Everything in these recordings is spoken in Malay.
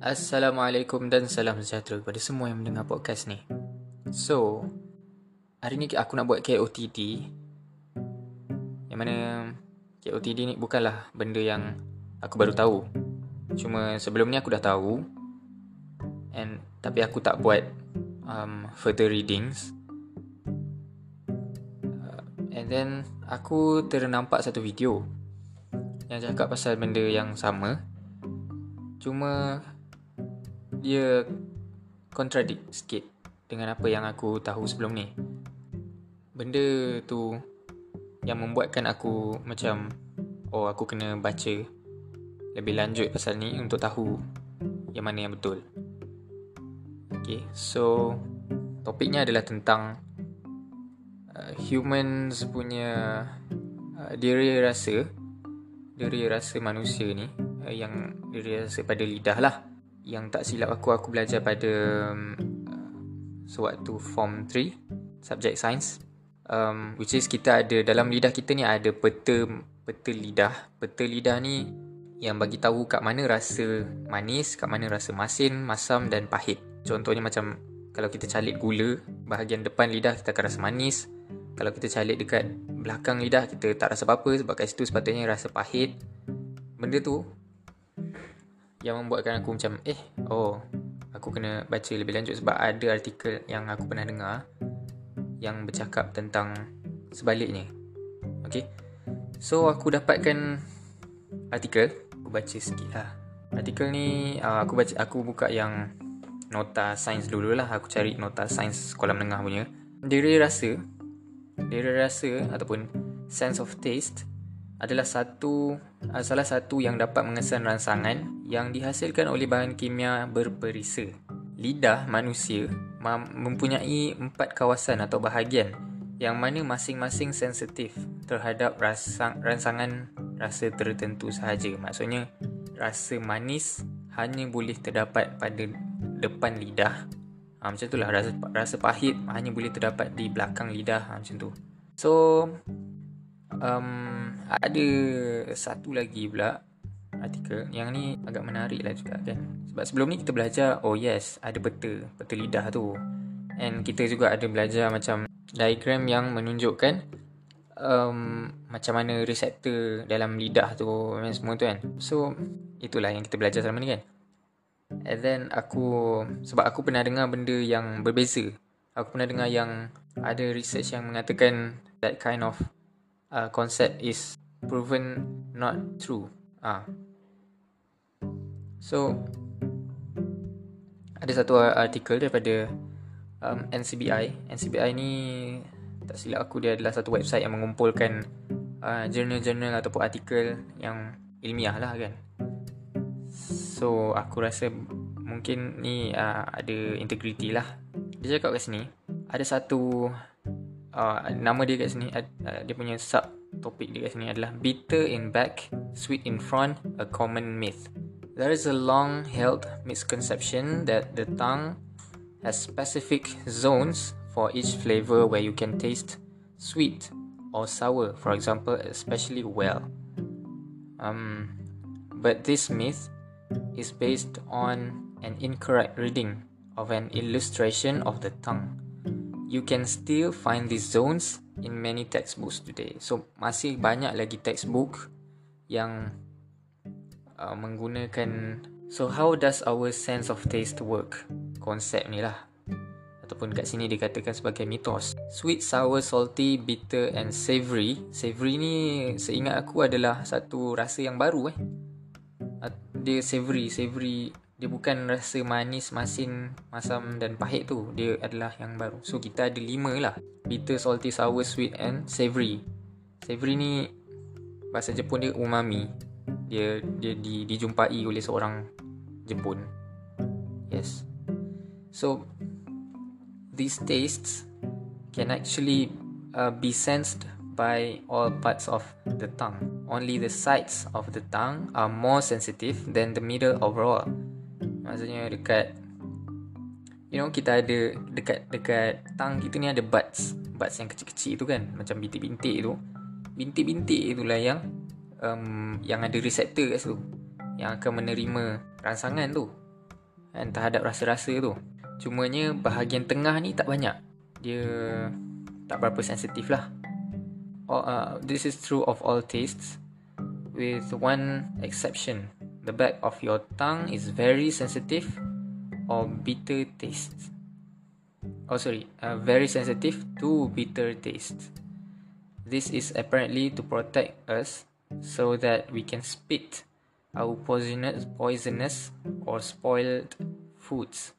Assalamualaikum dan salam sejahtera kepada semua yang mendengar podcast ni. So, hari ni aku nak buat KOTD. Yang mana KOTD ni bukanlah benda yang aku baru tahu. Cuma sebelum ni aku dah tahu. And tapi aku tak buat um, further readings. Uh, and then aku ternampak satu video yang cakap pasal benda yang sama. Cuma dia contradict sikit dengan apa yang aku tahu sebelum ni. Benda tu yang membuatkan aku macam oh aku kena baca lebih lanjut pasal ni untuk tahu yang mana yang betul. Okay, so topiknya adalah tentang uh, humans punya uh, diri rasa diri rasa manusia ni uh, yang diri rasa pada lidah lah yang tak silap aku aku belajar pada um, sewaktu form 3 subject science. Um, which is kita ada dalam lidah kita ni ada peta peta lidah. Peta lidah ni yang bagi tahu kat mana rasa manis kat mana rasa masin masam dan pahit. Contohnya macam kalau kita calit gula bahagian depan lidah kita akan rasa manis. Kalau kita calit dekat belakang lidah kita tak rasa apa-apa sebab kat situ sepatutnya rasa pahit. Benda tu yang membuatkan aku macam eh oh aku kena baca lebih lanjut sebab ada artikel yang aku pernah dengar yang bercakap tentang sebaliknya. Okay. So aku dapatkan artikel, aku baca sikit lah. Artikel ni uh, aku baca aku buka yang nota sains dulu lah. Aku cari nota sains sekolah menengah punya. Diri rasa, diri rasa ataupun sense of taste adalah satu uh, salah satu yang dapat mengesan rangsangan yang dihasilkan oleh bahan kimia berperisa. Lidah manusia mempunyai empat kawasan atau bahagian yang mana masing-masing sensitif terhadap rasang, rangsangan rasa tertentu sahaja. Maksudnya rasa manis hanya boleh terdapat pada depan lidah. Ha, macam itulah rasa rasa pahit hanya boleh terdapat di belakang lidah ha, macam tu. So um, ada satu lagi pula artikel. Yang ni agak menarik lah juga kan? Sebab sebelum ni kita belajar oh yes ada peta peta lidah tu. And kita juga ada belajar macam diagram yang menunjukkan um, macam mana reseptor dalam lidah tu dan semua tu kan? So itulah yang kita belajar selama ni kan? And then aku sebab aku pernah dengar benda yang berbeza. Aku pernah dengar yang ada research yang mengatakan that kind of uh, concept is proven not true. Ah. So ada satu artikel daripada um, NCBI. NCBI ni tak silap aku dia adalah satu website yang mengumpulkan uh, jurnal-jurnal ataupun artikel yang ilmiah lah kan. So aku rasa mungkin ni uh, ada integriti lah. Dia cakap kat sini ada satu uh, nama dia kat sini uh, dia punya sub topik dia sini adalah bitter in back sweet in front a common myth. There is a long held misconception that the tongue has specific zones for each flavor where you can taste sweet or sour for example especially well. Um but this myth is based on an incorrect reading of an illustration of the tongue. You can still find these zones in many textbooks today. So masih banyak lagi textbook yang uh, menggunakan so how does our sense of taste work? Konsep ni lah. Ataupun kat sini dikatakan sebagai mitos. Sweet, sour, salty, bitter and savory. Savory ni seingat aku adalah satu rasa yang baru eh. Dia savory, savory dia bukan rasa manis, masin, masam dan pahit tu. Dia adalah yang baru. So kita ada lima lah. Bitter, salty, sour, sweet and savory. Savory ni bahasa Jepun dia umami. Dia dia di, dijumpai oleh seorang Jepun. Yes. So these tastes can actually uh, be sensed by all parts of the tongue. Only the sides of the tongue are more sensitive than the middle overall. Maksudnya dekat You know kita ada Dekat dekat tang kita ni ada buds Buds yang kecil-kecil tu kan Macam bintik-bintik tu Bintik-bintik itulah yang um, Yang ada reseptor kat situ Yang akan menerima rangsangan tu kan terhadap rasa-rasa tu. Cumanya bahagian tengah ni tak banyak. Dia tak berapa sensitif lah. Oh, uh, this is true of all tastes with one exception. The back of your tongue is very sensitive or bitter taste. Oh sorry, uh, very sensitive to bitter taste. This is apparently to protect us so that we can spit our poisonous, poisonous or spoiled foods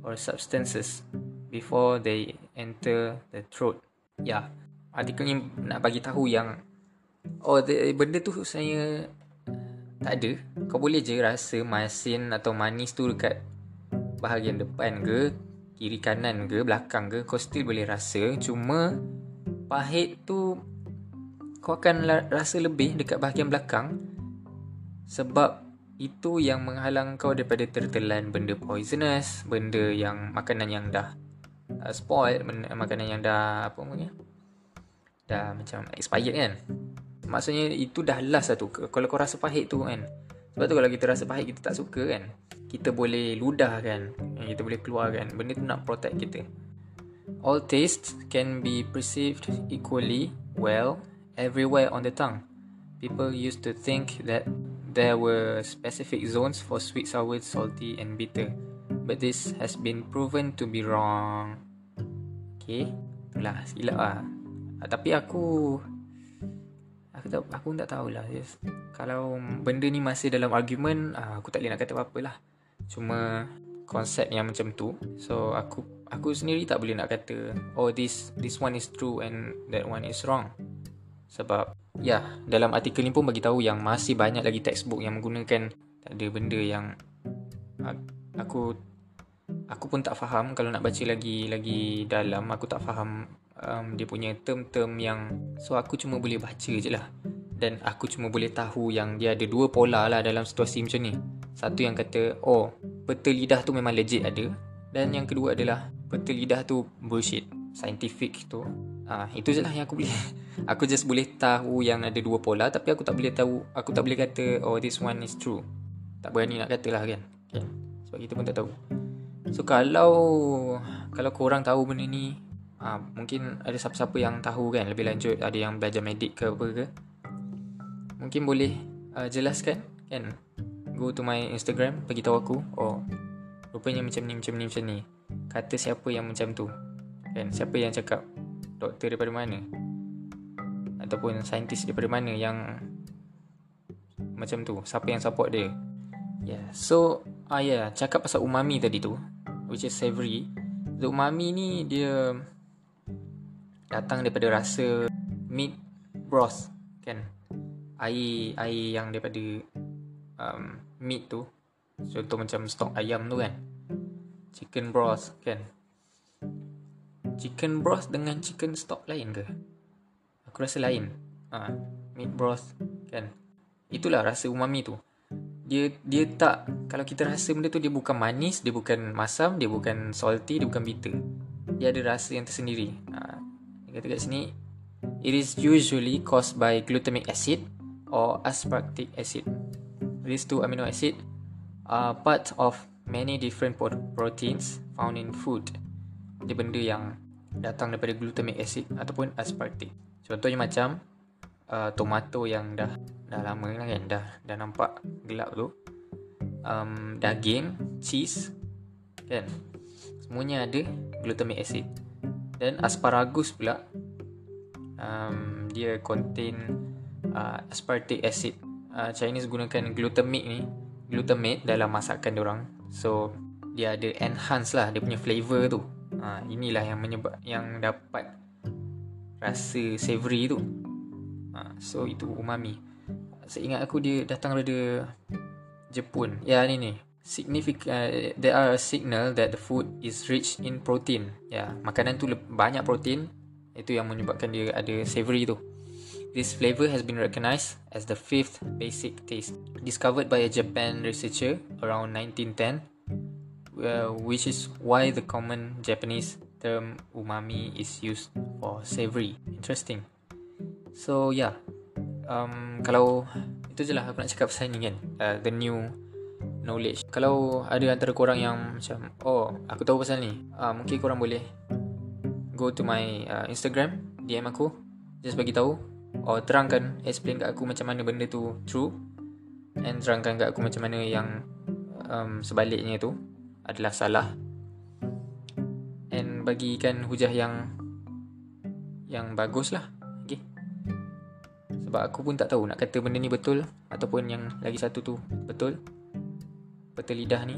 or substances before they enter the throat. Yeah. artikel ni nak bagi tahu yang oh the, benda tu saya tak ada. Kau boleh je rasa masin atau manis tu dekat bahagian depan ke, kiri kanan ke, belakang ke, kau still boleh rasa. Cuma pahit tu kau akan rasa lebih dekat bahagian belakang sebab itu yang menghalang kau daripada tertelan benda poisonous, benda yang makanan yang dah uh, spoiled, makanan yang dah apa namanya? Dah macam expired kan. Maksudnya itu dah last lah tu. Kalau kau rasa pahit tu kan. Sebab tu kalau kita rasa pahit kita tak suka kan. Kita boleh ludah kan. Kita boleh keluar kan. Benda tu nak protect kita. All tastes can be perceived equally well everywhere on the tongue. People used to think that there were specific zones for sweet, sour, salty and bitter. But this has been proven to be wrong. Okay. Itulah silap lah. Ah, tapi aku aku tak aku tak tahulah yes. kalau benda ni masih dalam argument ah, aku tak boleh nak kata apa-apa lah. Cuma konsep yang macam tu so aku aku sendiri tak boleh nak kata oh this this one is true and that one is wrong. Sebab ya dalam artikel ni pun bagi tahu yang masih banyak lagi textbook yang menggunakan tak ada benda yang aku aku pun tak faham. Kalau nak baca lagi lagi dalam aku tak faham um, dia punya term-term yang so aku cuma boleh baca je lah. Dan aku cuma boleh tahu yang dia ada dua pola lah dalam situasi macam ni. Satu yang kata oh peta lidah tu memang legit ada. Dan yang kedua adalah peta lidah tu bullshit scientific tu. Ah, itu je lah yang aku boleh Aku just boleh tahu yang ada dua pola Tapi aku tak boleh tahu Aku tak boleh kata Oh this one is true. Tak berani nak kata lah kan kan? Sebab kita pun tak tahu. So kalau Kalau korang tahu benda ni ah, Mungkin ada siapa-siapa yang tahu kan Lebih lanjut. Ada yang belajar medik ke apa ke. Mungkin boleh uh, Jelaskan kan? Go to my Instagram Bagi tahu aku Oh Rupanya macam ni Macam ni macam ni. Kata siapa yang macam tu Kan? Siapa yang cakap doktor daripada mana? Ataupun saintis daripada mana yang macam tu siapa yang support dia? Yeah so ah yeah cakap pasal umami tadi tu which is savory. The umami ni dia datang daripada rasa meat broth kan air air yang daripada um, meat tu contoh macam stok ayam tu kan chicken broth kan chicken broth dengan chicken stock lain ke? Aku rasa lain. Ha, meat broth kan. Itulah rasa umami tu. Dia dia tak kalau kita rasa benda tu dia bukan manis, dia bukan masam, dia bukan salty, dia bukan bitter. Dia ada rasa yang tersendiri. Ha, kata kat sini it is usually caused by glutamic acid or aspartic acid. These two amino acid are part of many different proteins found in food. Dia benda yang datang daripada glutamic acid ataupun aspartic. Contohnya macam uh, tomato yang dah dah lama lah kan dah dah nampak gelap tu. Um, daging, cheese kan. Semuanya ada glutamic acid. Dan asparagus pula um, dia contain uh, aspartic acid. Uh, Chinese gunakan glutamic ni, glutamate dalam masakan orang. So dia ada enhance lah dia punya flavor tu. Ha, inilah yang menyebab yang dapat rasa savory tu. Ha, so itu umami. Saya ingat aku dia datang dari Jepun. Ya ni ni significant uh, there are a signal that the food is rich in protein. Ya makanan tu banyak protein. Itu yang menyebabkan dia ada savory tu. This flavor has been recognized as the fifth basic taste, discovered by a Japan researcher around 1910 uh, which is why the common Japanese term umami is used for savory. Interesting. So yeah, um, kalau itu je lah aku nak cakap pasal ni kan, uh, the new knowledge. Kalau ada antara korang yang macam, oh, aku tahu pasal ni. Uh, mungkin korang boleh go to my uh, Instagram, DM aku. Just bagi tahu. Or terangkan, explain kat aku macam mana benda tu true. And terangkan kat aku macam mana yang um, sebaliknya tu adalah salah. And bagikan hujah yang yang bagus lah. Okay. Sebab aku pun tak tahu nak kata benda ni betul ataupun yang lagi satu tu betul. Betul lidah ni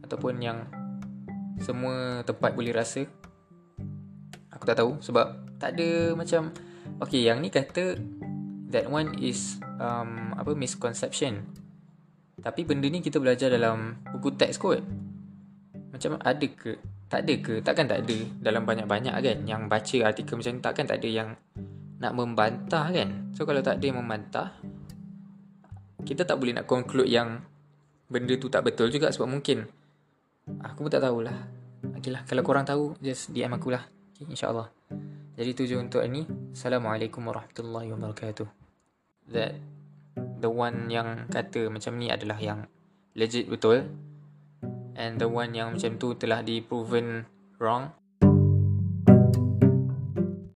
ataupun yang semua tempat boleh rasa. Aku tak tahu sebab tak ada macam okay yang ni kata that one is um, apa misconception. Tapi benda ni kita belajar dalam buku teks kot. Macam ada ke? Tak ada ke? Takkan tak ada dalam banyak-banyak kan yang baca artikel macam ni takkan tak ada yang nak membantah kan. So kalau tak ada yang membantah kita tak boleh nak conclude yang benda tu tak betul juga sebab mungkin aku pun tak tahulah. Okeylah kalau korang tahu just DM aku lah. Okay, InsyaAllah. Jadi tu je untuk ini. Assalamualaikum warahmatullahi wabarakatuh. That the one yang kata macam ni adalah yang legit betul and the one yang macam tu telah di proven wrong